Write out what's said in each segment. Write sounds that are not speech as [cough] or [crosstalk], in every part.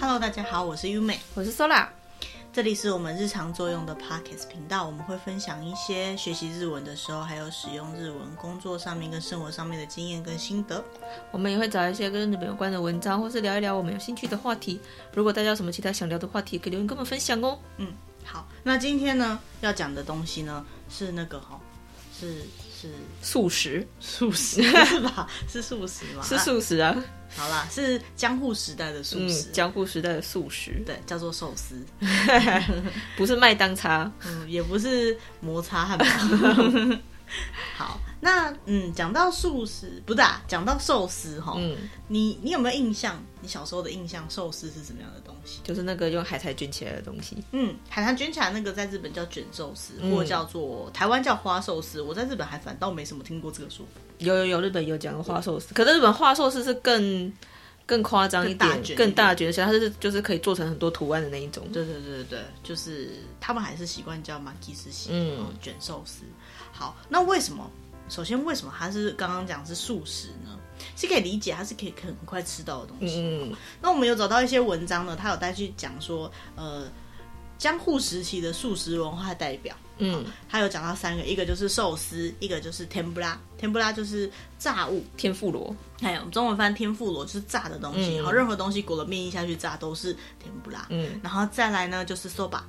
Hello，大家好，我是优美，我是 Sola，这里是我们日常作用的 Pockets 频道，我们会分享一些学习日文的时候，还有使用日文工作上面跟生活上面的经验跟心得。我们也会找一些跟日本有关的文章，或是聊一聊我们有兴趣的话题。如果大家有什么其他想聊的话题，可以留言跟我们分享哦。嗯，好，那今天呢要讲的东西呢是那个哈，是是素食，素食 [laughs] 是吧？是素食吗？是素食啊。好啦，是江户时代的素食，嗯、江户时代的素食，对，叫做寿司，[laughs] 不是麦当叉，嗯，也不是摩擦汉堡。[laughs] 好，那嗯，讲到素食，不大，讲到寿司哈，嗯，你你有没有印象？你小时候的印象，寿司是什么样的东西？就是那个用海苔卷起来的东西。嗯，海苔卷起来那个在日本叫卷寿司，嗯、或者叫做台湾叫花寿司。我在日本还反倒没什么听过这个说法。有有有，日本有讲花寿司，可是日本花寿司是更更夸张一点，更大卷，更大卷，而且它是就是可以做成很多图案的那一种。对对对对，就是他们还是习惯叫马吉斯西，嗯，卷寿司。好，那为什么？首先，为什么它是刚刚讲是素食呢？是可以理解，它是可以很快吃到的东西。嗯，那我们有找到一些文章呢，他有带去讲说，呃，江户时期的素食文化代表。嗯，他有讲到三个，一个就是寿司，一个就是天不拉，天不拉就是炸物，天妇罗。还有中文翻天妇罗就是炸的东西，然后、嗯、任何东西裹了面衣下去炸都是天不拉。嗯，然后再来呢就是 soba。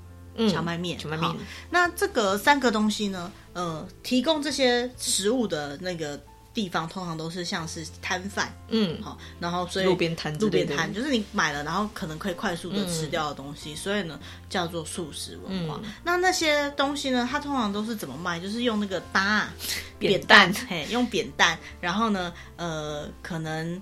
蕎麦面，蕎麦面。那这个三个东西呢，呃，提供这些食物的那个地方，通常都是像是摊贩，嗯，好，然后所以路边摊，路边摊就是你买了，然后可能可以快速的吃掉的东西，嗯、所以呢叫做素食文化。嗯、那那些东西呢，它通常都是怎么卖？就是用那个搭扁担，嘿，用扁担，然后呢，呃，可能。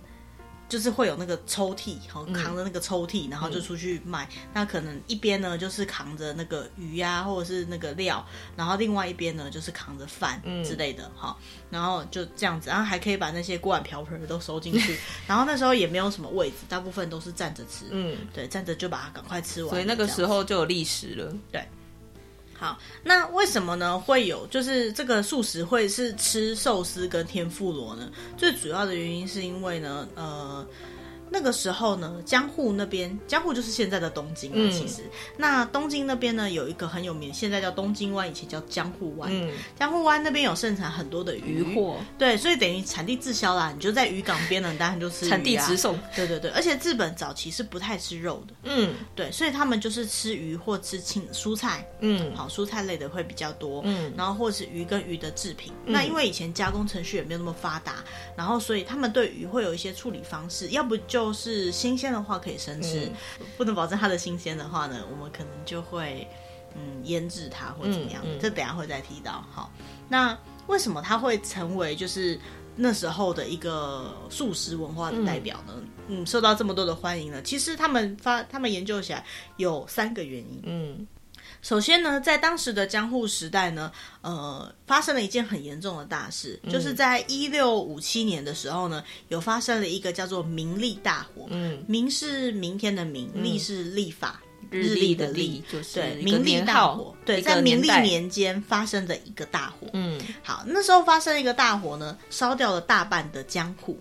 就是会有那个抽屉，好扛着那个抽屉，嗯、然后就出去卖。嗯、那可能一边呢就是扛着那个鱼呀、啊，或者是那个料，然后另外一边呢就是扛着饭之类的，哈、嗯。然后就这样子，然后还可以把那些锅碗瓢盆都收进去。[laughs] 然后那时候也没有什么位置，大部分都是站着吃。嗯，对，站着就把它赶快吃完。所以那个时候就有历史了。对。好，那为什么呢？会有就是这个素食会是吃寿司跟天妇罗呢？最主要的原因是因为呢，呃。那个时候呢，江户那边，江户就是现在的东京嘛。其实，嗯、那东京那边呢，有一个很有名，现在叫东京湾，以前叫江户湾。嗯、江户湾那边有盛产很多的鱼货，对，所以等于产地滞销啦。你就在渔港边呢，当然就吃、啊、产地直送。对对对，而且日本早期是不太吃肉的。嗯，对，所以他们就是吃鱼或吃青蔬菜。嗯，好，蔬菜类的会比较多。嗯，然后或是鱼跟鱼的制品。嗯、那因为以前加工程序也没有那么发达，然后所以他们对鱼会有一些处理方式，要不就。就是新鲜的话可以生吃，嗯、不能保证它的新鲜的话呢，我们可能就会嗯腌制它或怎么样。嗯嗯、这等下会再提到。好，那为什么它会成为就是那时候的一个素食文化的代表呢？嗯，嗯，受到这么多的欢迎呢？其实他们发他们研究起来有三个原因。嗯。首先呢，在当时的江户时代呢，呃，发生了一件很严重的大事，嗯、就是在一六五七年的时候呢，有发生了一个叫做明历大火。嗯，明是明天的明，历、嗯、是历法日历的历，就是对明历大火。对，在明历年间发生的一个大火。嗯，好，那时候发生一个大火呢，烧掉了大半的江户。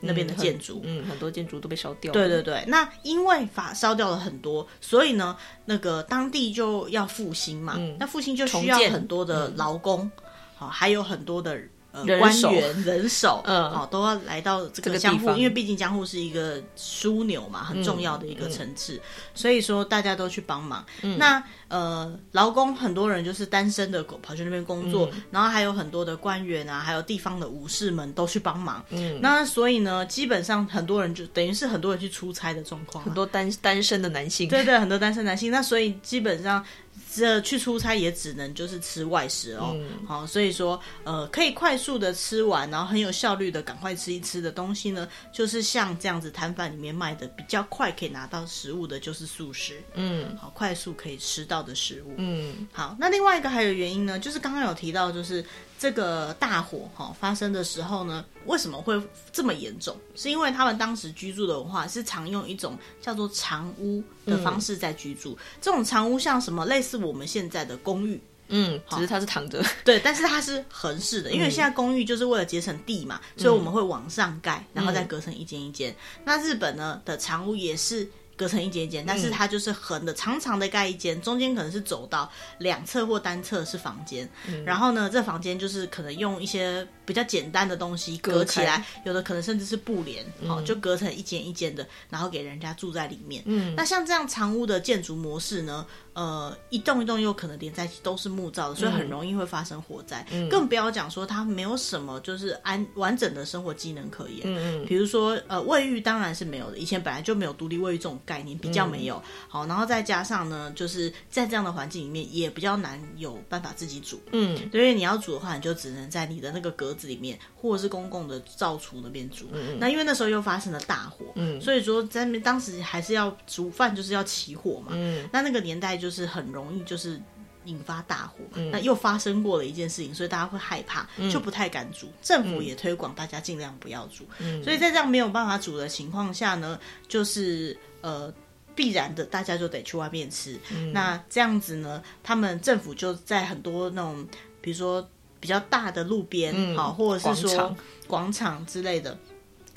那边的建筑，嗯，很多建筑都被烧掉了。对对对，那因为法烧掉了很多，所以呢，那个当地就要复兴嘛。嗯，那复兴就需要很多的劳工，好，还有很多的。呃，官员人手，嗯，好，都要来到这个江户，因为毕竟江户是一个枢纽嘛，很重要的一个城市，所以说大家都去帮忙。那呃，劳工很多人就是单身的，跑去那边工作，然后还有很多的官员啊，还有地方的武士们都去帮忙。嗯，那所以呢，基本上很多人就等于是很多人去出差的状况，很多单单身的男性，对对，很多单身男性。那所以基本上。这去出差也只能就是吃外食哦，嗯、好，所以说呃可以快速的吃完，然后很有效率的赶快吃一吃的东西呢，就是像这样子摊贩里面卖的比较快可以拿到食物的，就是素食，嗯，好，快速可以吃到的食物，嗯，好，那另外一个还有原因呢，就是刚刚有提到就是。这个大火哈发生的时候呢，为什么会这么严重？是因为他们当时居住的文化是常用一种叫做长屋的方式在居住。嗯、这种长屋像什么？类似我们现在的公寓，嗯，只是它是躺着，对，但是它是横式的，因为现在公寓就是为了节省地嘛，嗯、所以我们会往上盖，然后再隔成一间一间。嗯、那日本呢的长屋也是。隔成一间一间，但是它就是横的长长的盖一间，中间可能是走道，两侧或单侧是房间。嗯、然后呢，这房间就是可能用一些比较简单的东西隔起来，有的可能甚至是布帘，好、嗯、就隔成一间一间的，然后给人家住在里面。嗯，那像这样长屋的建筑模式呢？呃，一栋一栋又可能连在一起，都是木造的，所以很容易会发生火灾。嗯，更不要讲说它没有什么就是安完整的生活机能可言。嗯嗯，比如说呃，卫浴当然是没有的，以前本来就没有独立卫浴这种概念，比较没有。嗯、好，然后再加上呢，就是在这样的环境里面也比较难有办法自己煮。嗯，所以你要煮的话，你就只能在你的那个格子里面，或者是公共的灶厨那边煮。嗯，那因为那时候又发生了大火，嗯，所以说在那边当时还是要煮饭，就是要起火嘛。嗯，那那个年代。就是很容易就是引发大火，嗯、那又发生过了一件事情，所以大家会害怕，就不太敢煮。嗯、政府也推广大家尽量不要煮。嗯、所以在这样没有办法煮的情况下呢，就是呃必然的，大家就得去外面吃。嗯、那这样子呢，他们政府就在很多那种比如说比较大的路边，好、嗯，或者是说广场之类的。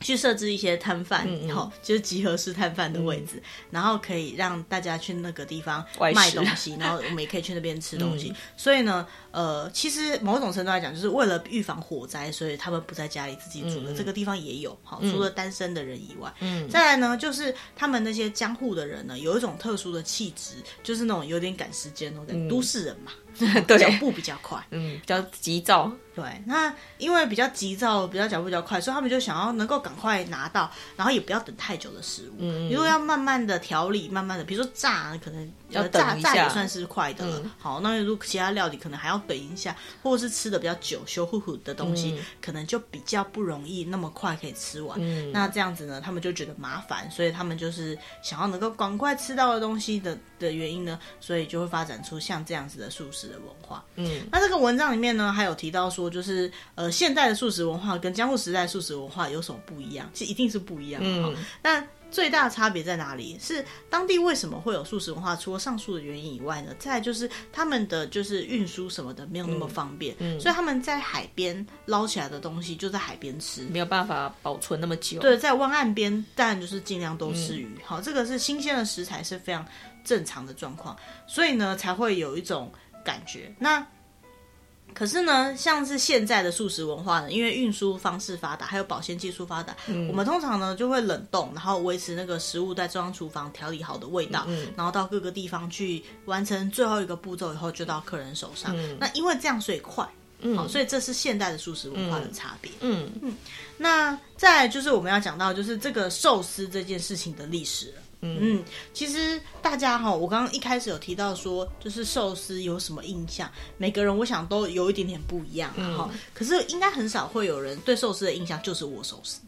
去设置一些摊贩，然后、就是集合式摊贩的位置，嗯、然后可以让大家去那个地方卖东西，然后我们也可以去那边吃东西。嗯、所以呢，呃，其实某种程度来讲，就是为了预防火灾，所以他们不在家里自己煮的。嗯、这个地方也有，好，除了单身的人以外，嗯，再来呢，就是他们那些江户的人呢，有一种特殊的气质，就是那种有点赶时间那种、嗯、都市人嘛，[laughs] 对，脚步比较快，嗯，比较急躁。对，那因为比较急躁，比较脚步比较快，所以他们就想要能够赶快拿到，然后也不要等太久的食物。嗯，如果要慢慢的调理，慢慢的，比如说炸，可能要炸炸也算是快的了。嗯、好，那如果其他料理可能还要等一下，或者是吃的比较久、羞乎乎的东西，嗯、可能就比较不容易那么快可以吃完。嗯，那这样子呢，他们就觉得麻烦，所以他们就是想要能够赶快吃到的东西的的原因呢，所以就会发展出像这样子的素食的文化。嗯，那这个文章里面呢，还有提到说，就是呃，现代的素食文化跟江户时代素食文化有什么不一样？其实一定是不一样的。嗯，那最大的差别在哪里？是当地为什么会有素食文化？除了上述的原因以外呢？再来就是他们的就是运输什么的没有那么方便，嗯，嗯，所以他们在海边捞起来的东西就在海边吃，没有办法保存那么久。对，在湾岸边，当然就是尽量都吃鱼。嗯、好，这个是新鲜的食材是非常正常的状况，所以呢才会有一种感觉。那可是呢，像是现在的素食文化呢，因为运输方式发达，还有保鲜技术发达，嗯、我们通常呢就会冷冻，然后维持那个食物在中央厨房调理好的味道，嗯、然后到各个地方去完成最后一个步骤以后，就到客人手上。嗯、那因为这样，所以快，嗯、好，所以这是现代的素食文化的差别。嗯嗯，那再来就是我们要讲到，就是这个寿司这件事情的历史了。嗯，其实大家哈，我刚刚一开始有提到说，就是寿司有什么印象？每个人我想都有一点点不一样哈。嗯、可是应该很少会有人对寿司的印象就是握寿司。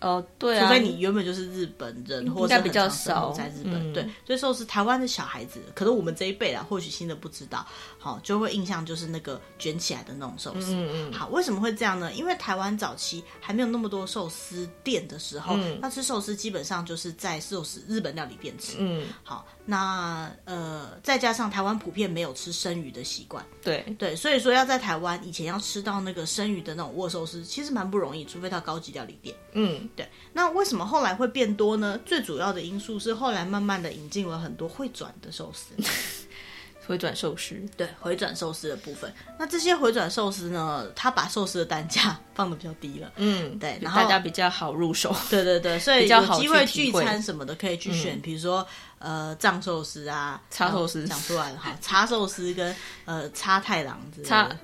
哦，对啊，除非你原本就是日本人，或者比较少在日本。嗯、对，所以寿司台湾的小孩子，可能我们这一辈啊，或许新的不知道，好，就会印象就是那个卷起来的那种寿司。嗯嗯。好，为什么会这样呢？因为台湾早期还没有那么多寿司店的时候，嗯、那吃寿司基本上就是在寿司日本料理店吃。嗯。好，那呃，再加上台湾普遍没有吃生鱼的习惯。对对，所以说要在台湾以前要吃到那个生鱼的那种握寿司，其实蛮不容易，除非到高级料理店。嗯。对，那为什么后来会变多呢？最主要的因素是后来慢慢的引进了很多会转的寿司，[laughs] 回转寿司，对，回转寿司的部分。那这些回转寿司呢，它把寿司的单价放的比较低了，嗯，对，然后大家比较好入手，对对对，所以有机会聚餐什么的可以去选，比如说呃藏寿司啊，叉寿司讲出来了哈，叉寿司跟呃叉太郎之类的。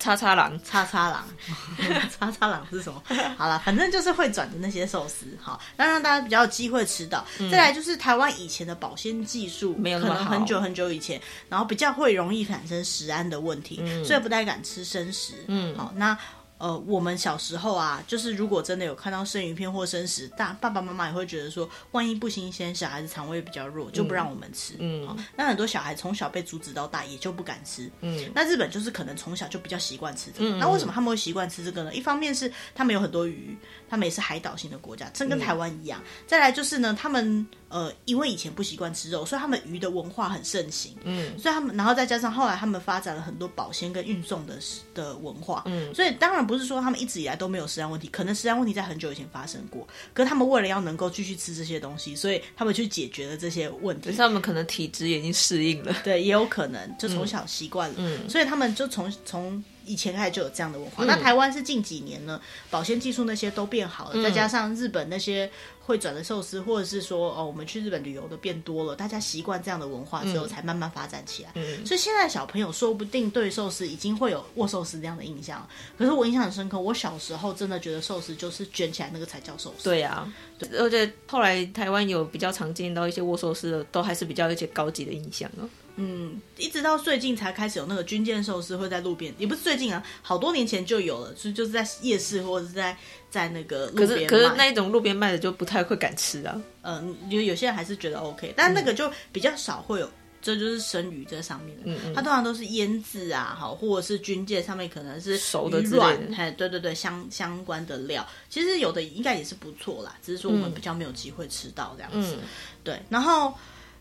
叉叉郎，叉叉郎，[laughs] 叉叉郎是什么？好了，反正就是会转的那些寿司，好，那让大家比较有机会吃到。嗯、再来就是台湾以前的保鲜技术没有那么好，可能很久很久以前，然后比较会容易产生食安的问题，嗯、所以不太敢吃生食。嗯，好，那。呃，我们小时候啊，就是如果真的有看到生鱼片或生食，大爸爸妈妈也会觉得说，万一不新鲜，小孩子肠胃比较弱，就不让我们吃。嗯，好，那很多小孩从小被阻止到大，也就不敢吃。嗯，那日本就是可能从小就比较习惯吃这个。嗯，那为什么他们会习惯吃这个呢？一方面是他们有很多鱼，他们也是海岛型的国家，真跟台湾一样。嗯，再来就是呢，他们。呃，因为以前不习惯吃肉，所以他们鱼的文化很盛行。嗯，所以他们，然后再加上后来他们发展了很多保鲜跟运送的的文化。嗯，所以当然不是说他们一直以来都没有食安问题，可能食安问题在很久以前发生过。可是他们为了要能够继续吃这些东西，所以他们去解决了这些问题。他们可能体质已经适应了，对，也有可能就从小习惯了。嗯，所以他们就从从。以前开始就有这样的文化，嗯、那台湾是近几年呢，保鲜技术那些都变好了，嗯、再加上日本那些会转的寿司，或者是说哦，我们去日本旅游的变多了，大家习惯这样的文化之后，才慢慢发展起来。嗯、所以现在小朋友说不定对寿司已经会有握寿司这样的印象。可是我印象很深刻，我小时候真的觉得寿司就是卷起来那个才叫寿司。对呀、啊，对，而且后来台湾有比较常见到一些握寿司的，都还是比较一些高级的印象哦。嗯，一直到最近才开始有那个军舰寿司会在路边，也不是最近啊，好多年前就有了，所以就是在夜市或者是在在那个路边。可是可是那一种路边卖的就不太会敢吃啊。嗯，有有些人还是觉得 OK，但那个就比较少会有，嗯、这就是生鱼在上面的。嗯嗯，它通常都是腌制啊，好，或者是军舰上面可能是熟的之类的。哎，对对对，相相关的料，其实有的应该也是不错啦，只是说我们比较没有机会吃到这样子。嗯、对，然后。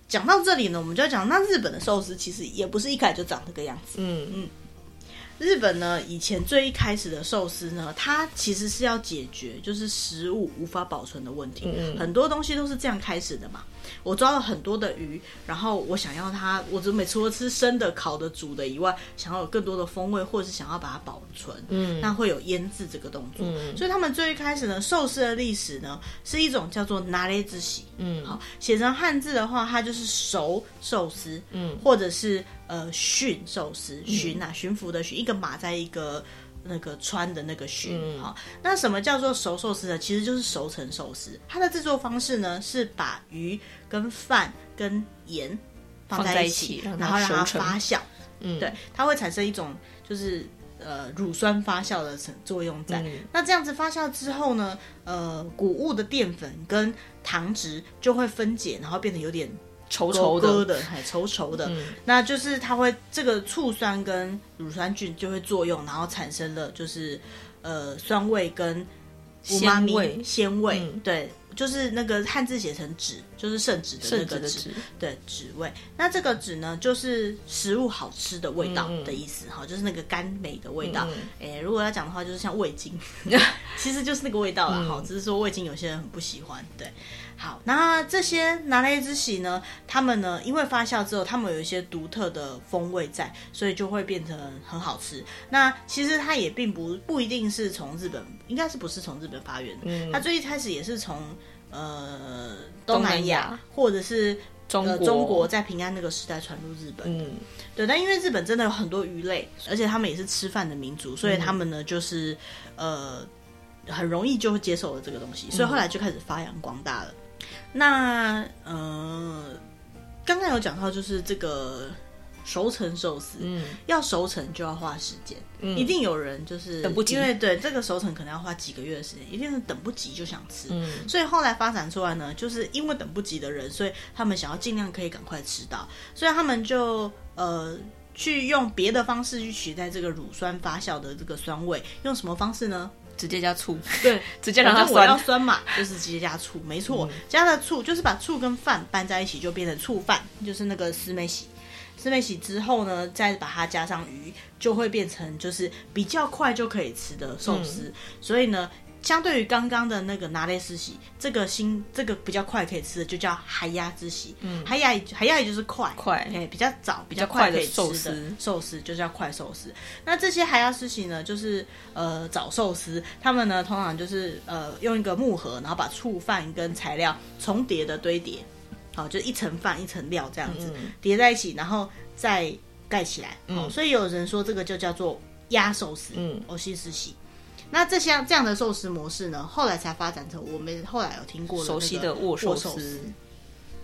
讲到这里呢，我们就要讲，那日本的寿司其实也不是一开始就长这个样子。嗯嗯。日本呢，以前最一开始的寿司呢，它其实是要解决就是食物无法保存的问题，嗯、很多东西都是这样开始的嘛。我抓了很多的鱼，然后我想要它，我就每除了吃生的、烤的、煮的以外，想要有更多的风味，或者是想要把它保存，嗯，那会有腌制这个动作。嗯、所以他们最一开始呢，寿司的历史呢，是一种叫做拿捏之喜，嗯，好，写成汉字的话，它就是熟寿司，嗯，或者是呃驯寿司，驯啊，驯服的驯，一个马在一个。那个穿的那个熏，哈、嗯，那什么叫做熟寿司呢？其实就是熟成寿司。它的制作方式呢，是把鱼跟饭跟盐放在一起，然后让它发酵。嗯，对，它会产生一种就是呃乳酸发酵的作用在。嗯、那这样子发酵之后呢，呃，谷物的淀粉跟糖质就会分解，然后变得有点。稠稠的，的，还稠稠的，嗯、那就是它会这个醋酸跟乳酸菌就会作用，然后产生了就是呃酸味跟鲜味。鲜味，嗯、对，就是那个汉字写成脂，就是圣旨的那个脂，对，脂味。那这个脂呢，就是食物好吃的味道的意思，哈、嗯，就是那个甘美的味道。哎、如果要讲的话，就是像味精，[laughs] 其实就是那个味道了，哈、嗯，只是说味精有些人很不喜欢，对。好，那这些拿来之喜呢？他们呢，因为发酵之后，他们有一些独特的风味在，所以就会变成很好吃。那其实它也并不不一定是从日本，应该是不是从日本发源的？嗯，它最一开始也是从呃东南亚，或者是中国、呃、中国在平安那个时代传入日本。嗯，对。但因为日本真的有很多鱼类，而且他们也是吃饭的民族，所以他们呢就是呃很容易就会接受了这个东西，所以后来就开始发扬光大了。那呃，刚刚有讲到，就是这个熟成寿司，嗯，要熟成就要花时间，嗯，一定有人就是等不及，因为对这个熟成可能要花几个月的时间，一定是等不及就想吃，嗯，所以后来发展出来呢，就是因为等不及的人，所以他们想要尽量可以赶快吃到，所以他们就呃去用别的方式去取代这个乳酸发酵的这个酸味，用什么方式呢？直接加醋，对，[laughs] 直接让它酸。我要酸嘛，就是直接加醋，[laughs] 没错。嗯、加了醋，就是把醋跟饭拌在一起，就变成醋饭，就是那个斯美喜。斯美喜之后呢，再把它加上鱼，就会变成就是比较快就可以吃的寿司。嗯、所以呢。相对于刚刚的那个拿捏之喜，这个新这个比较快可以吃的就叫海鸭之喜。嗯，海鸭海鸭也就是快快，哎比较早比较快可以吃的寿司，寿司就叫快寿司。那这些海鸭之喜呢，就是呃早寿司，他们呢通常就是呃用一个木盒，然后把醋饭跟材料重叠的堆叠，好，就一层饭一层料这样子叠在一起，然后再盖起来。嗯，所以有人说这个就叫做鸭寿司。嗯，欧西之喜。那这些这样的寿司模式呢，后来才发展成我们后来有听过的熟悉的握寿司。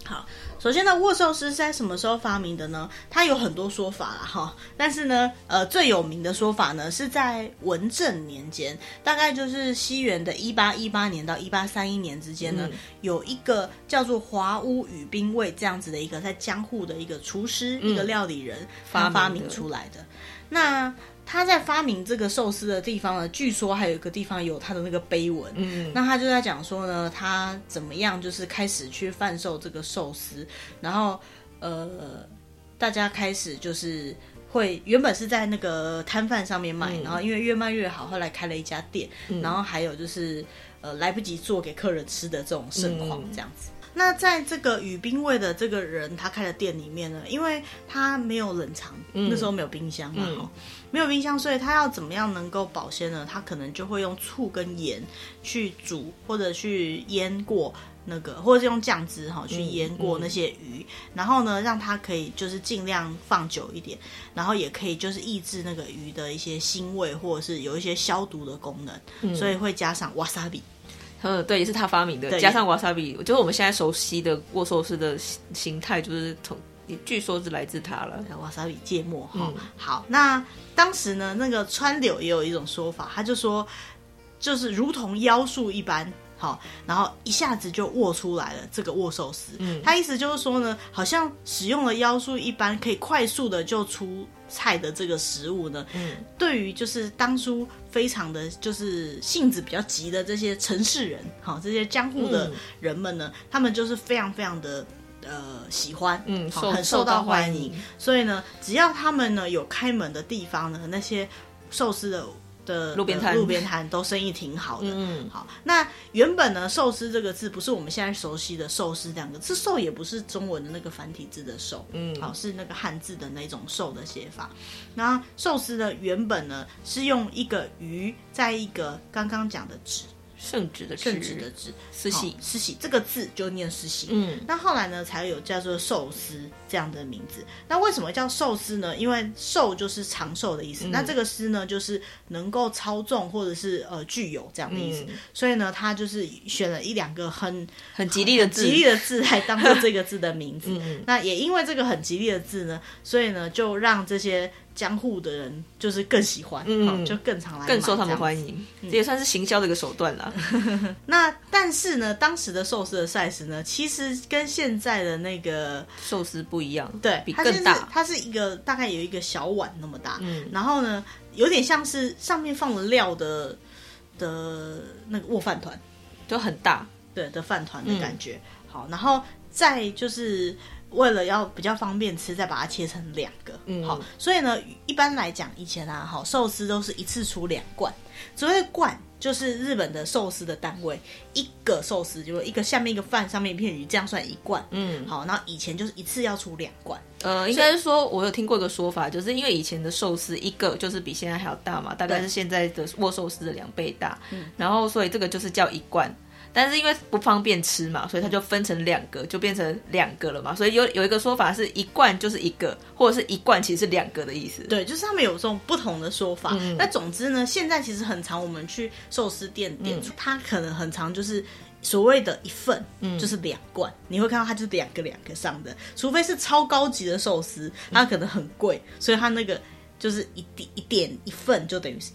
好，首先呢，握寿司是在什么时候发明的呢？它有很多说法啦，哈。但是呢，呃，最有名的说法呢，是在文正年间，大概就是西元的一八一八年到一八三一年之间呢，嗯、有一个叫做华屋宇兵卫这样子的一个在江户的一个厨师，嗯、一个料理人，他发明出来的。那他在发明这个寿司的地方呢，据说还有一个地方有他的那个碑文。嗯，那他就在讲说呢，他怎么样就是开始去贩售这个寿司，然后呃，大家开始就是会原本是在那个摊贩上面卖，嗯、然后因为越卖越好，后来开了一家店，嗯、然后还有就是呃来不及做给客人吃的这种盛况这样子。嗯那在这个宇滨味的这个人，他开的店里面呢，因为他没有冷藏，嗯、那时候没有冰箱嘛，没有冰箱，所以他要怎么样能够保鲜呢？他可能就会用醋跟盐去煮，或者去腌过那个，或者是用酱汁哈去腌过那些鱼，嗯嗯、然后呢，让它可以就是尽量放久一点，然后也可以就是抑制那个鱼的一些腥味，或者是有一些消毒的功能，嗯、所以会加上瓦萨比。嗯，对，也是他发明的，加上瓦萨比，就是我们现在熟悉的握寿司的形态，就是从据说是来自他了。瓦萨比芥末哈，嗯、好，那当时呢，那个川柳也有一种说法，他就说，就是如同妖术一般。好，然后一下子就握出来了这个握寿司。嗯，他意思就是说呢，好像使用了妖术一般，可以快速的就出菜的这个食物呢。嗯，对于就是当初非常的就是性子比较急的这些城市人，好，这些江户的人们呢，嗯、他们就是非常非常的呃喜欢，嗯，受，很受到欢迎。所以呢，只要他们呢有开门的地方呢，那些寿司的。的路边摊，路边摊都生意挺好的。嗯，好，那原本呢，寿司这个字不是我们现在熟悉的寿司两个字，寿也不是中文的那个繁体字的寿，嗯，好，是那个汉字的那种寿的写法。那寿司的原本呢，是用一个鱼，在一个刚刚讲的纸。圣旨的圣旨的旨，司喜司喜这个字就念司喜。嗯，那后来呢，才有叫做寿司这样的名字。那为什么叫寿司呢？因为寿就是长寿的意思。嗯、那这个司呢，就是能够操纵或者是呃具有这样的意思。嗯、所以呢，他就是选了一两个很很吉利的字，吉利的字来当做这个字的名字。[laughs] 嗯、那也因为这个很吉利的字呢，所以呢，就让这些。江户的人就是更喜欢，嗯，就更常来，更受他们欢迎，这、嗯、也算是行销的一个手段啦。[laughs] 那但是呢，当时的寿司的 size 呢，其实跟现在的那个寿司不一样，对，比更大，它是一个大概有一个小碗那么大，嗯，然后呢，有点像是上面放了料的的那个握饭团，就很大，对的饭团的感觉。嗯、好，然后再就是。为了要比较方便吃，再把它切成两个，嗯，好，所以呢，一般来讲，以前啊，好寿司都是一次出两罐。所谓罐，就是日本的寿司的单位，一个寿司就是一个下面一个饭，上面一片鱼，这样算一罐。嗯，好，然后以前就是一次要出两罐。呃，应该是说，我有听过一个说法，就是因为以前的寿司一个就是比现在还要大嘛，大概是现在的握寿司的两倍大，嗯，然后所以这个就是叫一贯。但是因为不方便吃嘛，所以它就分成两个，就变成两个了嘛。所以有有一个说法是一罐就是一个，或者是一罐其实是两个的意思。对，就是他们有这种不同的说法。嗯、那总之呢，现在其实很常，我们去寿司店点，嗯、它可能很常就是所谓的一份，就是两罐。嗯、你会看到它就是两个两个上的，除非是超高级的寿司，它可能很贵，所以它那个就是一点一点一份就等于是。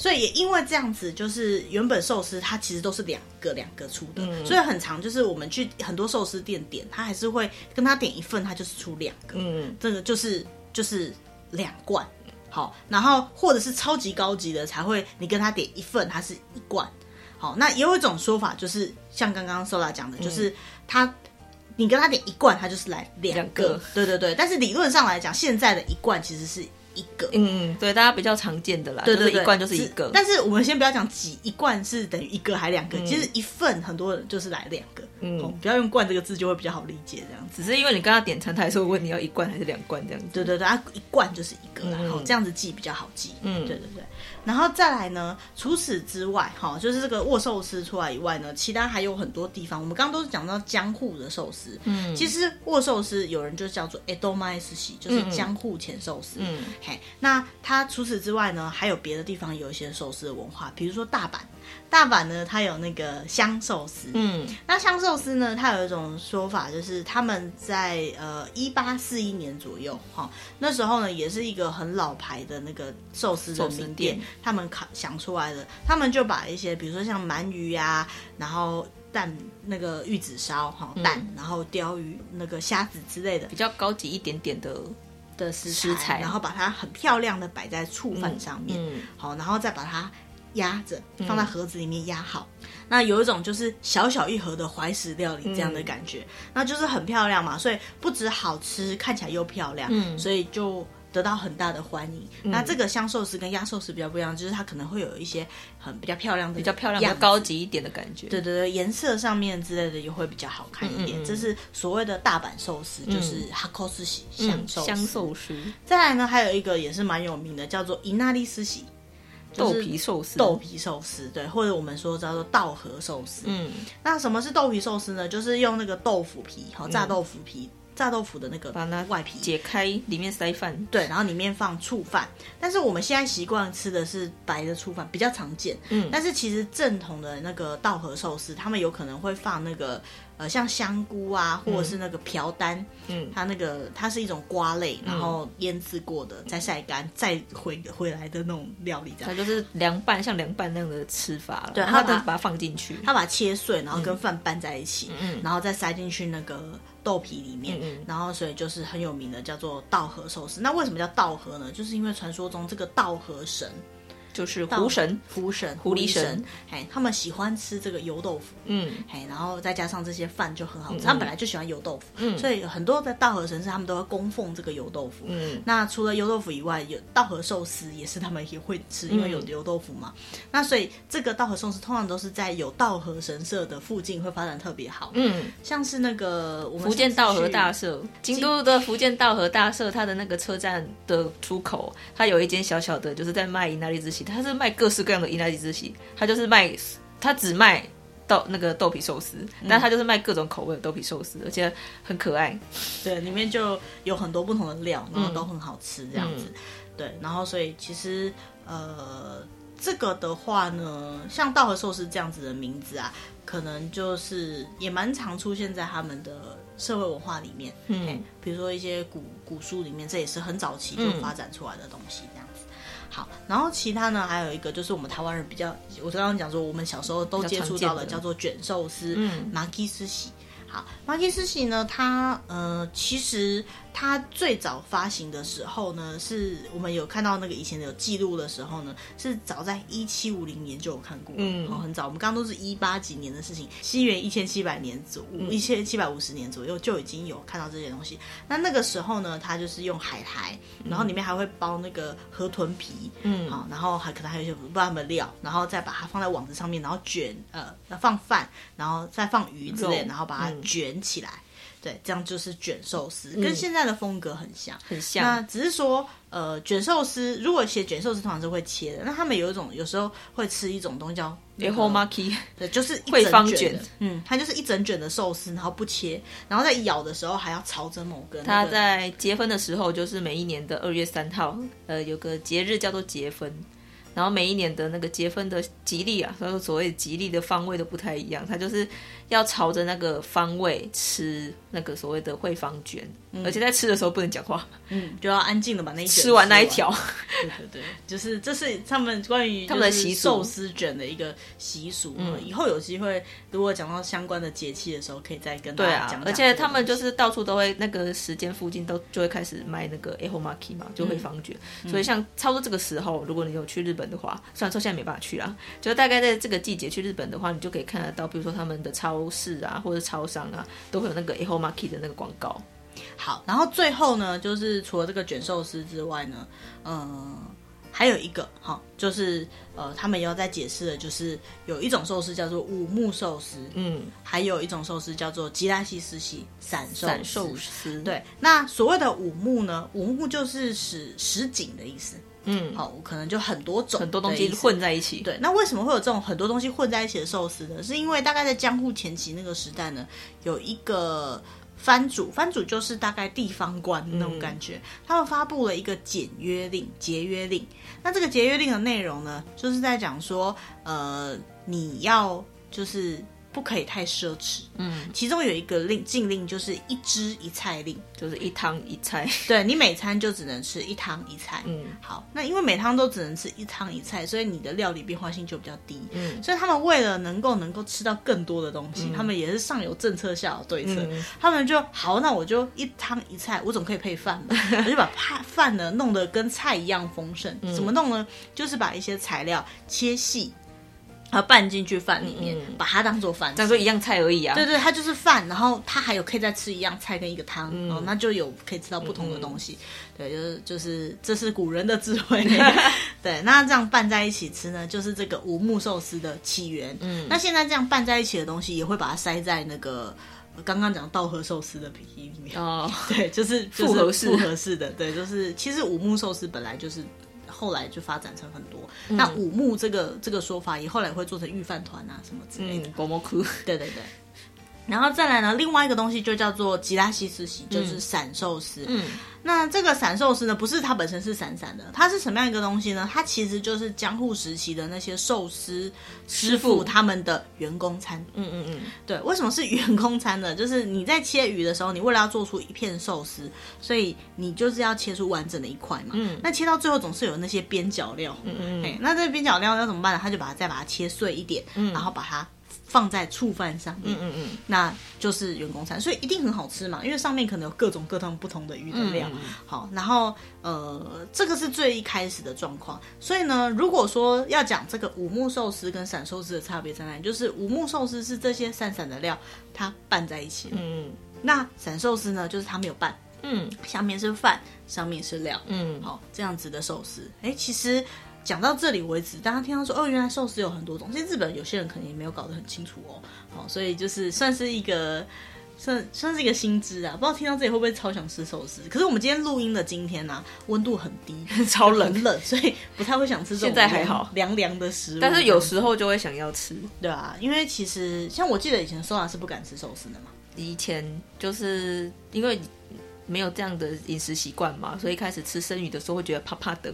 所以也因为这样子，就是原本寿司它其实都是两个两个出的，嗯、所以很常就是我们去很多寿司店点，他还是会跟他点一份，他就是出两个，嗯，这个就是就是两罐，好，然后或者是超级高级的才会，你跟他点一份，它是一罐，好，那也有一种说法就是像刚刚 Sola 讲的，就是他你跟他点一罐，他就是来两个，两个。对对对，但是理论上来讲，现在的一罐其实是。一个，嗯，对，大家比较常见的啦，对对对，一罐就是一个。但是我们先不要讲几一罐是等于一个还两个，嗯、其实一份很多人就是来两个，嗯，不要用“罐”这个字就会比较好理解这样子。只是因为你刚刚点餐，他还是会问你要一罐还是两罐这样子。对对对，啊一罐就是一个，然后、嗯、这样子记比较好记。嗯，对对对。然后再来呢，除此之外，哈，就是这个握寿司出来以外呢，其他还有很多地方。我们刚刚都是讲到江户的寿司，嗯，其实握寿司有人就叫做 Edomae 寿司，就是江户前寿司，嗯，嘿，那它除此之外呢，还有别的地方有一些寿司的文化，比如说大阪。大阪呢，它有那个香寿司。嗯，那香寿司呢，它有一种说法，就是他们在呃一八四一年左右，哈、哦，那时候呢，也是一个很老牌的那个寿司的名店，他们考想出来的，他们就把一些，比如说像鳗鱼啊，然后蛋那个玉子烧，哈、哦，蛋，嗯、然后鲷鱼那个虾子之类的，比较高级一点点的。的食材，然后把它很漂亮的摆在醋饭上面，嗯，好，然后再把它压着放在盒子里面压好，那有一种就是小小一盒的怀石料理这样的感觉，那就是很漂亮嘛，所以不止好吃，看起来又漂亮，嗯，所以就。得到很大的欢迎。嗯、那这个香寿司跟鸭寿司比较不一样，就是它可能会有一些很比较漂亮的、比较漂亮、比较高级一点的感觉。对对对，颜色上面之类的也会比较好看一点。这是所谓的大阪寿司，就是哈扣斯喜香寿香寿司。再来呢，还有一个也是蛮有名的，叫做伊纳利斯喜豆皮寿司。豆皮寿司，对，或者我们说叫做稻荷寿司。嗯，那什么是豆皮寿司呢？就是用那个豆腐皮，好炸豆腐皮。嗯炸豆腐的那个把它外皮解开，里面塞饭，对，然后里面放醋饭。但是我们现在习惯吃的是白的醋饭，比较常见。嗯，但是其实正统的那个稻荷寿司，他们有可能会放那个呃，像香菇啊，或者是那个瓢丹。嗯，它那个它是一种瓜类，然后腌制过的，再晒干，再回回来的那种料理。这样，它就是凉拌，像凉拌那样的吃法了。对，它把把它放进去，它把它切碎，然后跟饭拌在一起，嗯，然后再塞进去那个。豆皮里面，嗯嗯，然后所以就是很有名的，叫做稻荷寿司。那为什么叫稻荷呢？就是因为传说中这个稻荷神。就是狐神、狐神、狐狸神，哎，他们喜欢吃这个油豆腐，嗯，哎，然后再加上这些饭就很好吃。他们本来就喜欢油豆腐，嗯，所以很多的稻荷神社他们都会供奉这个油豆腐。嗯，那除了油豆腐以外，有道和寿司也是他们也会吃，因为有油豆腐嘛。那所以这个道和寿司通常都是在有道和神社的附近会发展特别好。嗯，像是那个我们福建道和大社，京都的福建道和大社，它的那个车站的出口，它有一间小小的，就是在卖伊那利之喜。他是卖各式各样的伊那利之喜，他就是卖，他只卖豆那个豆皮寿司，嗯、但他就是卖各种口味的豆皮寿司，而且很可爱。对，里面就有很多不同的料，然后都很好吃这样子。嗯、对，然后所以其实呃，这个的话呢，像道和寿司这样子的名字啊，可能就是也蛮常出现在他们的社会文化里面。嗯，比如说一些古古书里面，这也是很早期就发展出来的东西。这样。好，然后其他呢，还有一个就是我们台湾人比较，我刚刚讲说，我们小时候都接触到的叫做卷寿司，嗯，马吉斯喜。好，马吉斯喜呢，它呃，其实。它最早发行的时候呢，是我们有看到那个以前有记录的时候呢，是早在一七五零年就有看过，嗯，很早。我们刚刚都是一八几年的事情，西元一千七百年左一千七百五十年左右就已经有看到这些东西。那那个时候呢，它就是用海苔，然后里面还会包那个河豚皮，嗯，好，然后还可能还有一些不知道什么料，然后再把它放在网子上面，然后卷，呃，放饭，然后再放鱼之类，然后把它卷起来。对，这样就是卷寿司，跟现在的风格很像，嗯、很像。那只是说，呃，卷寿司如果写卷寿司，通常是会切的。那他们有一种，有时候会吃一种东西叫 ehomaki，对，就是一整卷，嗯，它就是一整卷的寿司，然后不切，然后在咬的时候还要朝着某个。他在结婚的时候，就是每一年的二月三号，呃，有个节日叫做节分。然后每一年的那个结分的吉利啊，所所谓吉利的方位都不太一样，它就是要朝着那个方位吃那个所谓的惠方卷，嗯、而且在吃的时候不能讲话，嗯，就要安静的把那一卷 [laughs] 吃完那一条。对对对，就是这是他们关于他们的习寿司卷的一个习俗。嗯，以后有机会如果讲到相关的节气的时候，可以再跟大家讲讲。而且他们就是到处都会那个时间附近都就会开始卖那个 Aho Market 嘛，就惠方卷。嗯、所以像差不多这个时候，如果你有去日本的话，虽然说现在没办法去啦，就大概在这个季节去日本的话，你就可以看得到，比如说他们的超市啊，或者超商啊，都会有那个 ehomaki 的那个广告。好，然后最后呢，就是除了这个卷寿司之外呢，嗯、呃，还有一个哈，就是呃，他们也要再解释的，就是有一种寿司叫做五木寿司，嗯，还有一种寿司叫做吉拉西斯系散寿寿司。对，那所谓的五木呢，五木就是使实景的意思。嗯，好，可能就很多种很多东西混在一起。对，那为什么会有这种很多东西混在一起的寿司呢？是因为大概在江户前期那个时代呢，有一个藩主，藩主就是大概地方官那种感觉，嗯、他们发布了一个简约令、节约令。那这个节约令的内容呢，就是在讲说，呃，你要就是不可以太奢侈。嗯，其中有一个令禁令就是一汁一菜令，就是一汤一菜。[laughs] 对，你每餐就只能吃一汤一菜。嗯，好，那因为每汤都只能吃一汤一菜，所以你的料理变化性就比较低。嗯，所以他们为了能够能够吃到更多的东西，嗯、他们也是上有政策下有对策。嗯、他们就好，那我就一汤一菜，我总可以配饭吧？[laughs] 我就把饭饭呢弄得跟菜一样丰盛。嗯、怎么弄呢？就是把一些材料切细。然后拌进去饭里面，嗯、把它当做饭，当做一样菜而已啊。对对，它就是饭，然后它还有可以再吃一样菜跟一个汤，嗯、哦，那就有可以吃到不同的东西。嗯、对，就是就是这是古人的智慧。[laughs] 对，那这样拌在一起吃呢，就是这个五木寿司的起源。嗯，那现在这样拌在一起的东西，也会把它塞在那个刚刚讲稻荷寿司的皮里面。哦，对，就是复合式复合式的。对，就是其实五木寿司本来就是。后来就发展成很多，嗯、那五木这个这个说法也后来会做成御饭团啊什么之类的。国模库，对对对。然后再来呢，另外一个东西就叫做吉拉西斯喜，就是散寿司。嗯，那这个散寿司呢，不是它本身是散散的，它是什么样一个东西呢？它其实就是江户时期的那些寿司师傅他们的员工餐。嗯嗯嗯，对，为什么是员工餐呢？就是你在切鱼的时候，你为了要做出一片寿司，所以你就是要切出完整的一块嘛。嗯，那切到最后总是有那些边角料。嗯嗯，哎，那这边角料要怎么办呢？他就把它再把它切碎一点，嗯，然后把它。放在醋饭上面，嗯嗯嗯，那就是员工餐，所以一定很好吃嘛，因为上面可能有各种各种不同的鱼的料。嗯嗯好，然后呃，这个是最一开始的状况。所以呢，如果说要讲这个五目寿司跟散寿司的差别在哪里，就是五目寿司是这些散散的料它拌在一起，嗯嗯，那散寿司呢，就是它没有拌，嗯，下面是饭，上面是料，嗯，好，这样子的寿司，哎，其实。讲到这里为止，大家听到说哦，原来寿司有很多种。其实日本有些人可能也没有搞得很清楚哦。好，所以就是算是一个算算是一个新知啊。不知道听到这里会不会超想吃寿司？可是我们今天录音的今天呢、啊，温度很低，[laughs] 超冷冷，所以不太会想吃这种。现在还好，凉凉的食物。但是有时候就会想要吃，对啊，因为其实像我记得以前收纳是不敢吃寿司的嘛。以前就是因为没有这样的饮食习惯嘛，所以一开始吃生鱼的时候会觉得怕怕的。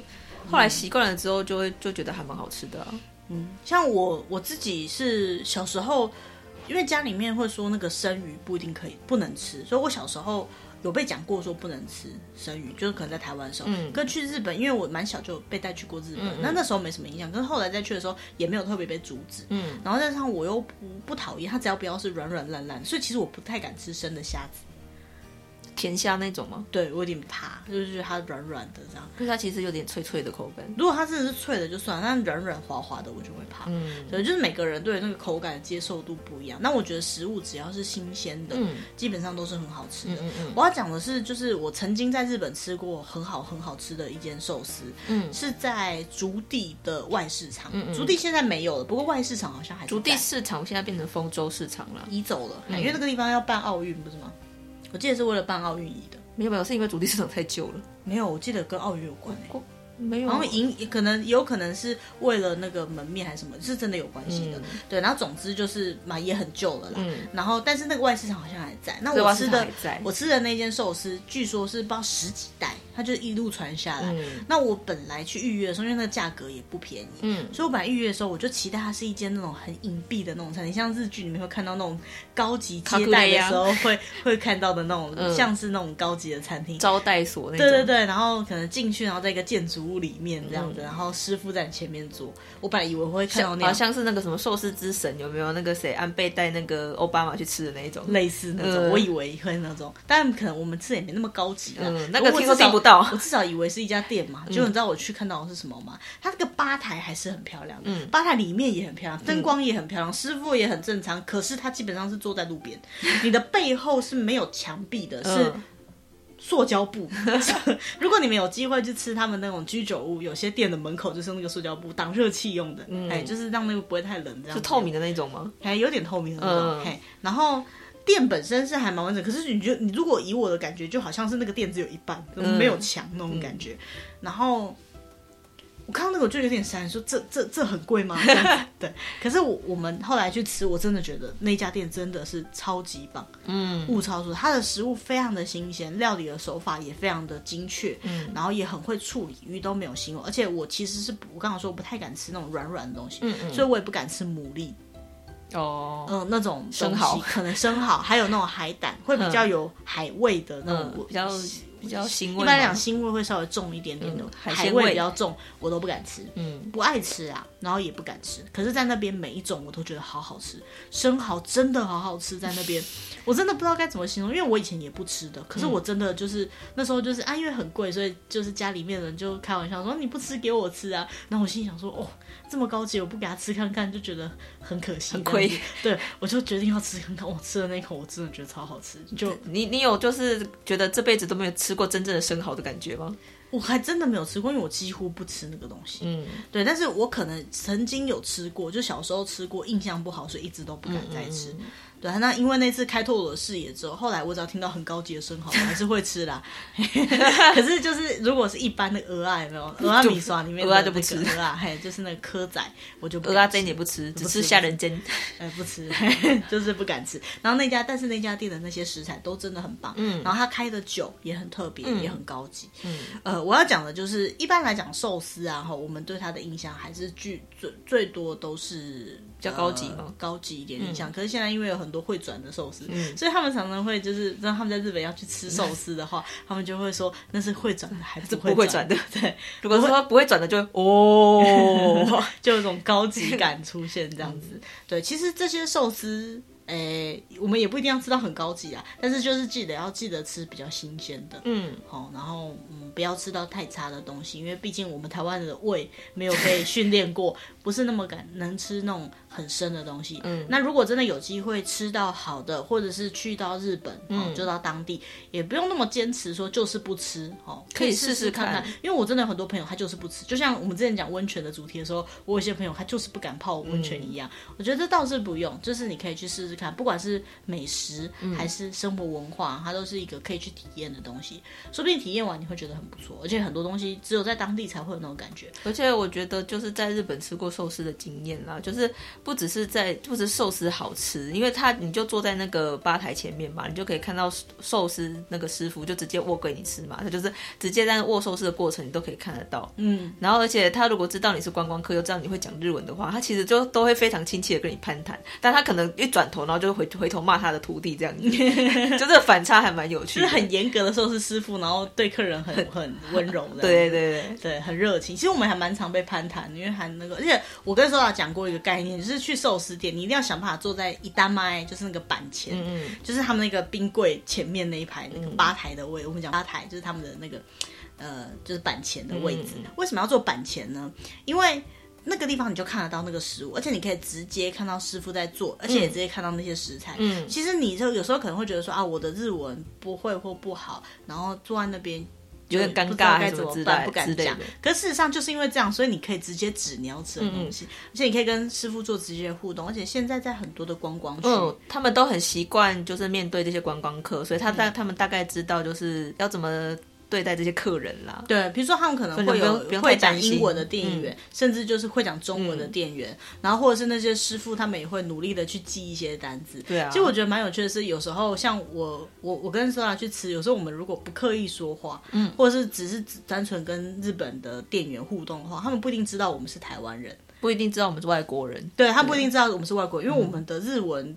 后来习惯了之后，就会就觉得还蛮好吃的啊。嗯，像我我自己是小时候，因为家里面会说那个生鱼不一定可以不能吃，所以我小时候有被讲过说不能吃生鱼，就是可能在台湾的时候，嗯，跟去日本，因为我蛮小就被带去过日本，嗯。嗯，那那时候没什么印象，可是后来再去的时候也没有特别被阻止，嗯，然后再加上我又不不讨厌它，只要不要是软软烂烂，所以其实我不太敢吃生的虾子。甜虾那种吗？对，我有点怕，就是它软软的这样。可是它其实有点脆脆的口感。如果它真的是脆的就算了，但软软滑滑的我就会怕。嗯，所以，就是每个人对那个口感的接受度不一样。那我觉得食物只要是新鲜的，嗯，基本上都是很好吃的。嗯嗯，嗯。我要讲的是，就是我曾经在日本吃过很好很好吃的一间寿司，嗯，是在竹地的外市场。嗯嗯。筑地现在没有了，不过外市场好像还。竹地市场现在变成丰州市场了，移走了，因为那个地方要办奥运，不是吗？我记得是为了办奥运移的，没有没有，是因为主力市场太旧了。没有，我记得跟奥运有关、欸。没有，然后赢可能有可能是为了那个门面还是什么，是真的有关系的。嗯、对，然后总之就是嘛，也很旧了啦。嗯、然后但是那个外市场好像还在。那我吃的我吃的那间寿司，据说是不知道十几代，它就一路传下来。嗯、那我本来去预约的时候，因为那个价格也不便宜，嗯，所以我本来预约的时候，我就期待它是一间那种很隐蔽的那种餐厅，像日剧里面会看到那种高级接待的时候会会看到的那种，嗯、像是那种高级的餐厅招待所那种。对对对，然后可能进去，然后在一个建筑物里面这样子。然后师傅在你前面做，我本来以为我会看到那样，好像是那个什么寿司之神，有没有那个谁安倍带那个奥巴马去吃的那一种，类似那种，嗯、我以为会那种，但可能我们吃也没那么高级了。嗯，那个听说订不到，我至少以为是一家店嘛。结果你知道我去看到的是什么吗？它这个吧台还是很漂亮，嗯，吧台里面也很漂亮，灯光也很漂亮，师傅也很正常。可是他基本上是坐在路边，你的背后是没有墙壁的，是。塑胶布，[laughs] 如果你们有机会去吃他们那种居酒屋，有些店的门口就是那个塑胶布挡热气用的，嗯、哎，就是让那个不会太冷，这样是透明的那种吗？哎，有点透明的那种，嘿、嗯，然后店本身是还蛮完整，可是你觉得你如果以我的感觉，就好像是那个店只有一半，没有墙那种感觉，嗯、然后。我看到那个我就有点闪，说这这这很贵吗？[laughs] 对，可是我我们后来去吃，我真的觉得那家店真的是超级棒，嗯，物超所值，它的食物非常的新鲜，料理的手法也非常的精确，嗯，然后也很会处理，鱼都没有腥味，而且我其实是我刚刚说我不太敢吃那种软软的东西，嗯嗯，所以我也不敢吃牡蛎。哦，嗯，那种生蚝可能生蚝，还有那种海胆，会比较有海味的那种，比较。比较腥味，一般来讲腥味会稍微重一点点的，嗯、海鲜味比较重，我都不敢吃，嗯，不爱吃啊，然后也不敢吃。可是，在那边每一种我都觉得好好吃，生蚝真的好好吃，在那边。[laughs] 我真的不知道该怎么形容，因为我以前也不吃的，可是我真的就是、嗯、那时候就是啊，因为很贵，所以就是家里面人就开玩笑说你不吃给我吃啊，然后我心想说哦，这么高级，我不给他吃看看，就觉得很可惜，很亏，[laughs] 对，我就决定要吃看看，我吃的那一口我真的觉得超好吃，就你你有就是觉得这辈子都没有吃过真正的生蚝的感觉吗？我还真的没有吃过，因为我几乎不吃那个东西。嗯，对，但是我可能曾经有吃过，就小时候吃过，印象不好，所以一直都不敢再吃。嗯嗯对，那因为那次开拓我的视野之后，后来我只要听到很高级的生蚝，我 [laughs] 还是会吃啦。[laughs] 可是就是如果是一般的蚵仔，有没有？[laughs] 蚵仔米刷里面的蚵仔就不吃。鹅啊，嘿，就是那个蚵仔，我就蚵仔煎也不吃，只吃虾仁煎，哎，不吃，就是不敢吃。然后那家，但是那家店的那些食材都真的很棒，嗯，然后他开的酒也很特别，嗯、也很高级，嗯，呃，我要讲的就是一般来讲寿司啊，哈，我们对它的印象还是最最最多都是。比较高级，呃，高级一点印象。嗯、可是现在因为有很多会转的寿司，嗯、所以他们常常会就是，让他们在日本要去吃寿司的话，嗯、[laughs] 他们就会说那是会转的还是不会转的？[laughs] 对，如果说不会转的就，就哦，[laughs] 就有种高级感出现这样子。嗯、对，其实这些寿司。诶，我们也不一定要吃到很高级啊，但是就是记得要记得吃比较新鲜的，嗯，好，然后嗯，不要吃到太差的东西，因为毕竟我们台湾人的胃没有被训练过，不是那么敢能吃那种很深的东西。嗯，那如果真的有机会吃到好的，或者是去到日本，嗯，就到当地，也不用那么坚持说就是不吃，哦，可以试试看看。因为我真的有很多朋友他就是不吃，就像我们之前讲温泉的主题的时候，我有些朋友他就是不敢泡温泉一样。我觉得这倒是不用，就是你可以去试试。看，不管是美食还是生活文化，嗯、它都是一个可以去体验的东西。说不定体验完你会觉得很不错，而且很多东西只有在当地才会有那种感觉。而且我觉得就是在日本吃过寿司的经验啦，就是不只是在，不只是寿司好吃，因为他你就坐在那个吧台前面嘛，你就可以看到寿司那个师傅就直接握给你吃嘛，他就是直接在握寿司的过程你都可以看得到。嗯，然后而且他如果知道你是观光客，又知道你会讲日文的话，他其实就都会非常亲切的跟你攀谈，但他可能一转头。然后就回回头骂他的徒弟，这样子，[laughs] 就这个反差还蛮有趣的。就是很严格的寿司师傅，然后对客人很很温柔的，对对对对，很热情。其实我们还蛮常被攀谈，因为还那个，而且我跟收达讲过一个概念，就是去寿司店，你一定要想办法坐在一单麦，就是那个板前，嗯，就是他们那个冰柜前面那一排那个吧台的位。我们讲吧台就是他们的那个呃，就是板前的位置。为什么要做板前呢？因为那个地方你就看得到那个食物，而且你可以直接看到师傅在做，而且也直接看到那些食材。嗯，其实你就有时候可能会觉得说啊，我的日文不会或不好，然后坐在那边有点尴尬，该怎么办？不敢讲。可事实上就是因为这样，所以你可以直接指你要吃的东西，嗯、而且你可以跟师傅做直接的互动。而且现在在很多的观光区，嗯，他们都很习惯就是面对这些观光客，所以他大、嗯、他们大概知道就是要怎么。对待这些客人啦，对，比如说他们可能会有会讲英文的店员，甚至就是会讲中文的店员，嗯、然后或者是那些师傅，他们也会努力的去记一些单子。对啊，其实我觉得蛮有趣的是，有时候像我我我跟 Sola 去吃，有时候我们如果不刻意说话，嗯，或者是只是单纯跟日本的店员互动的话，他们不一定知道我们是台湾人，不一定知道我们是外国人，对，他不一定知道我们是外国人，因为我们的日文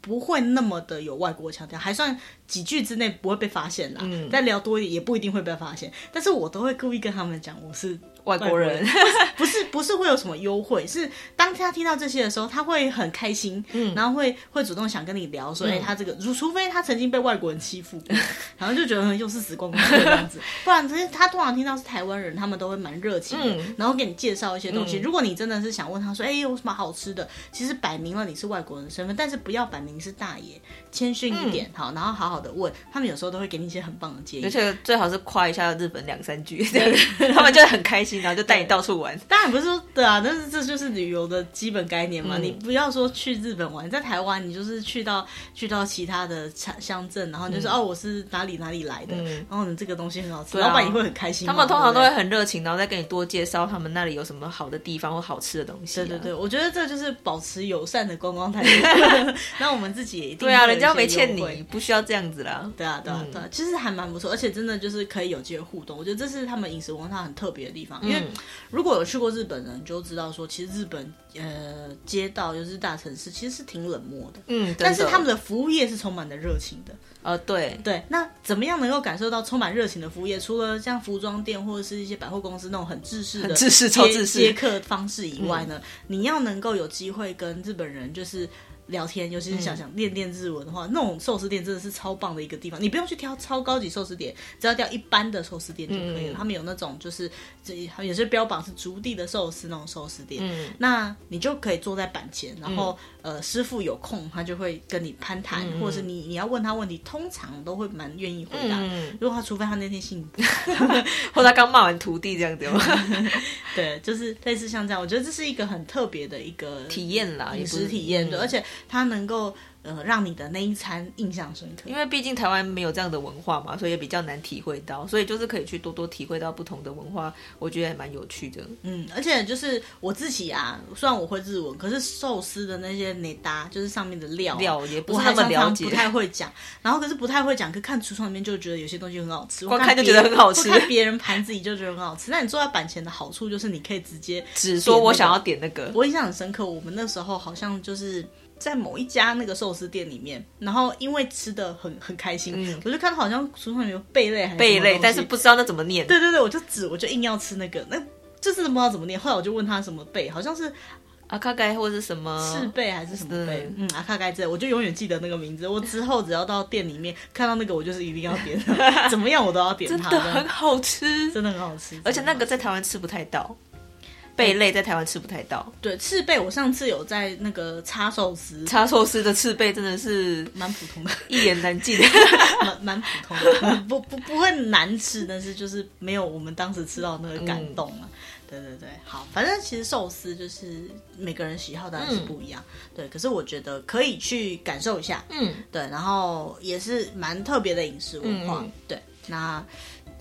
不会那么的有外国腔调，还算。几句之内不会被发现啦，嗯，再聊多一点也不一定会被发现。但是我都会故意跟他们讲我是外国人，[laughs] 不是不是会有什么优惠，是当他听到这些的时候，他会很开心，嗯，然后会会主动想跟你聊，说，哎、嗯，他这个如除非他曾经被外国人欺负过，[laughs] 然后就觉得又是死光光这样子，不然这些他通常听到是台湾人，他们都会蛮热情的，嗯、然后给你介绍一些东西。嗯、如果你真的是想问他说，哎，有什么好吃的？其实摆明了你是外国人的身份，但是不要摆明是大爷，谦逊一点，嗯、好，然后好好。的问他们有时候都会给你一些很棒的建议，而且最好是夸一下日本两三句，对。[laughs] 他们就很开心，然后就带你到处玩。当然不是说对啊，但是这就是旅游的基本概念嘛。嗯、你不要说去日本玩，在台湾你就是去到去到其他的乡乡镇，然后你就说、嗯、哦，我是哪里哪里来的，嗯、然后呢这个东西很好吃，啊、老板也会很开心。他们通常都会很热情，然后再跟你多介绍他们那里有什么好的地方或好吃的东西、啊。对对对，我觉得这就是保持友善的观光态度。[laughs] 那我们自己也一定对啊，人家没欠你，不需要这样子啦。对啊。对啊，对，其实还蛮不错，而且真的就是可以有机会互动。我觉得这是他们饮食文化很特别的地方。因为如果有去过日本人，就知道说，其实日本呃街道就是大城市，其实是挺冷漠的。嗯，但是他们的服务业是充满的热情的。呃，对对，那怎么样能够感受到充满热情的服务业？除了像服装店或者是一些百货公司那种很制式的制式超制式接客方式以外呢？嗯、你要能够有机会跟日本人就是。聊天，尤其是想想练练日文的话，嗯、那种寿司店真的是超棒的一个地方。你不用去挑超高级寿司店，只要挑一般的寿司店就可以了。嗯、他们有那种就是这也是标榜是竹地的寿司那种寿司店，嗯、那你就可以坐在板前，然后。嗯呃，师傅有空，他就会跟你攀谈，嗯、或者是你你要问他问题，通常都会蛮愿意回答。嗯、如果他除非他那天心情不好，[laughs] 或他刚骂完徒弟这样子吗？[laughs] 对，就是类似像这样，我觉得这是一个很特别的一个体验啦，饮食体验，对，而且他能够。呃，让你的那一餐印象深刻，因为毕竟台湾没有这样的文化嘛，所以也比较难体会到，所以就是可以去多多体会到不同的文化，我觉得还蛮有趣的。嗯，而且就是我自己啊，虽然我会日文，可是寿司的那些内搭，就是上面的料料也不是那么了解，不太会讲。然后可是不太会讲，可看橱窗里面就觉得有些东西很好吃，[laughs] 光看就觉得很好吃。看别人盘子里就觉得很好吃。那你坐在板前的好处就是你可以直接只说我想要点那个。我印象很深刻，我们那时候好像就是。在某一家那个寿司店里面，然后因为吃的很很开心，嗯、我就看到好像书上有贝类还是贝类，但是不知道那怎么念。对对对，我就指，我就硬要吃那个，那就是不知道怎么念。后来我就问他什么贝，好像是阿卡盖或者是什么赤贝还是什么贝？嗯，阿卡盖这，我就永远记得那个名字。我之后只要到店里面看到那个，我就是一定要点，[laughs] 怎么样我都要点它。真的很好吃，真的很好吃，而且那个在台湾吃不太到。贝类在台湾吃不太到，对，赤贝我上次有在那个叉寿司，叉寿司的赤贝真的是蛮普通的，一言难尽。[laughs] 的，蛮蛮普通的，不不不会难吃，但是就是没有我们当时吃到那个感动啊。嗯、对对对，好，反正其实寿司就是每个人喜好当然是不一样，嗯、对，可是我觉得可以去感受一下，嗯，对，然后也是蛮特别的饮食文化，嗯、对，那。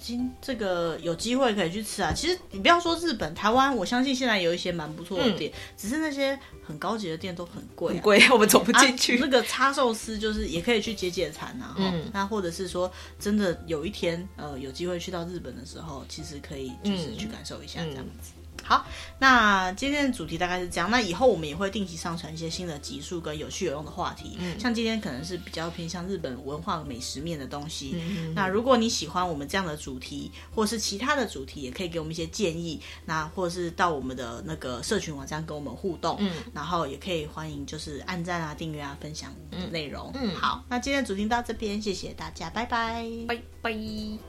今这个有机会可以去吃啊！其实你不要说日本、台湾，我相信现在有一些蛮不错的店，嗯、只是那些很高级的店都很贵、啊，很贵，[laughs] 我们走不进去。啊、那个叉寿司就是也可以去解解馋啊，嗯，那或者是说真的有一天呃有机会去到日本的时候，其实可以就是去感受一下这样子。嗯嗯好，那今天的主题大概是这样。那以后我们也会定期上传一些新的集数跟有趣有用的话题。嗯，像今天可能是比较偏向日本文化美食面的东西。嗯，那如果你喜欢我们这样的主题，或是其他的主题，也可以给我们一些建议。那或者是到我们的那个社群网站跟我们互动。嗯，然后也可以欢迎就是按赞啊、订阅啊、分享内容。嗯，好，那今天的主题到这边，谢谢大家，拜拜，拜拜。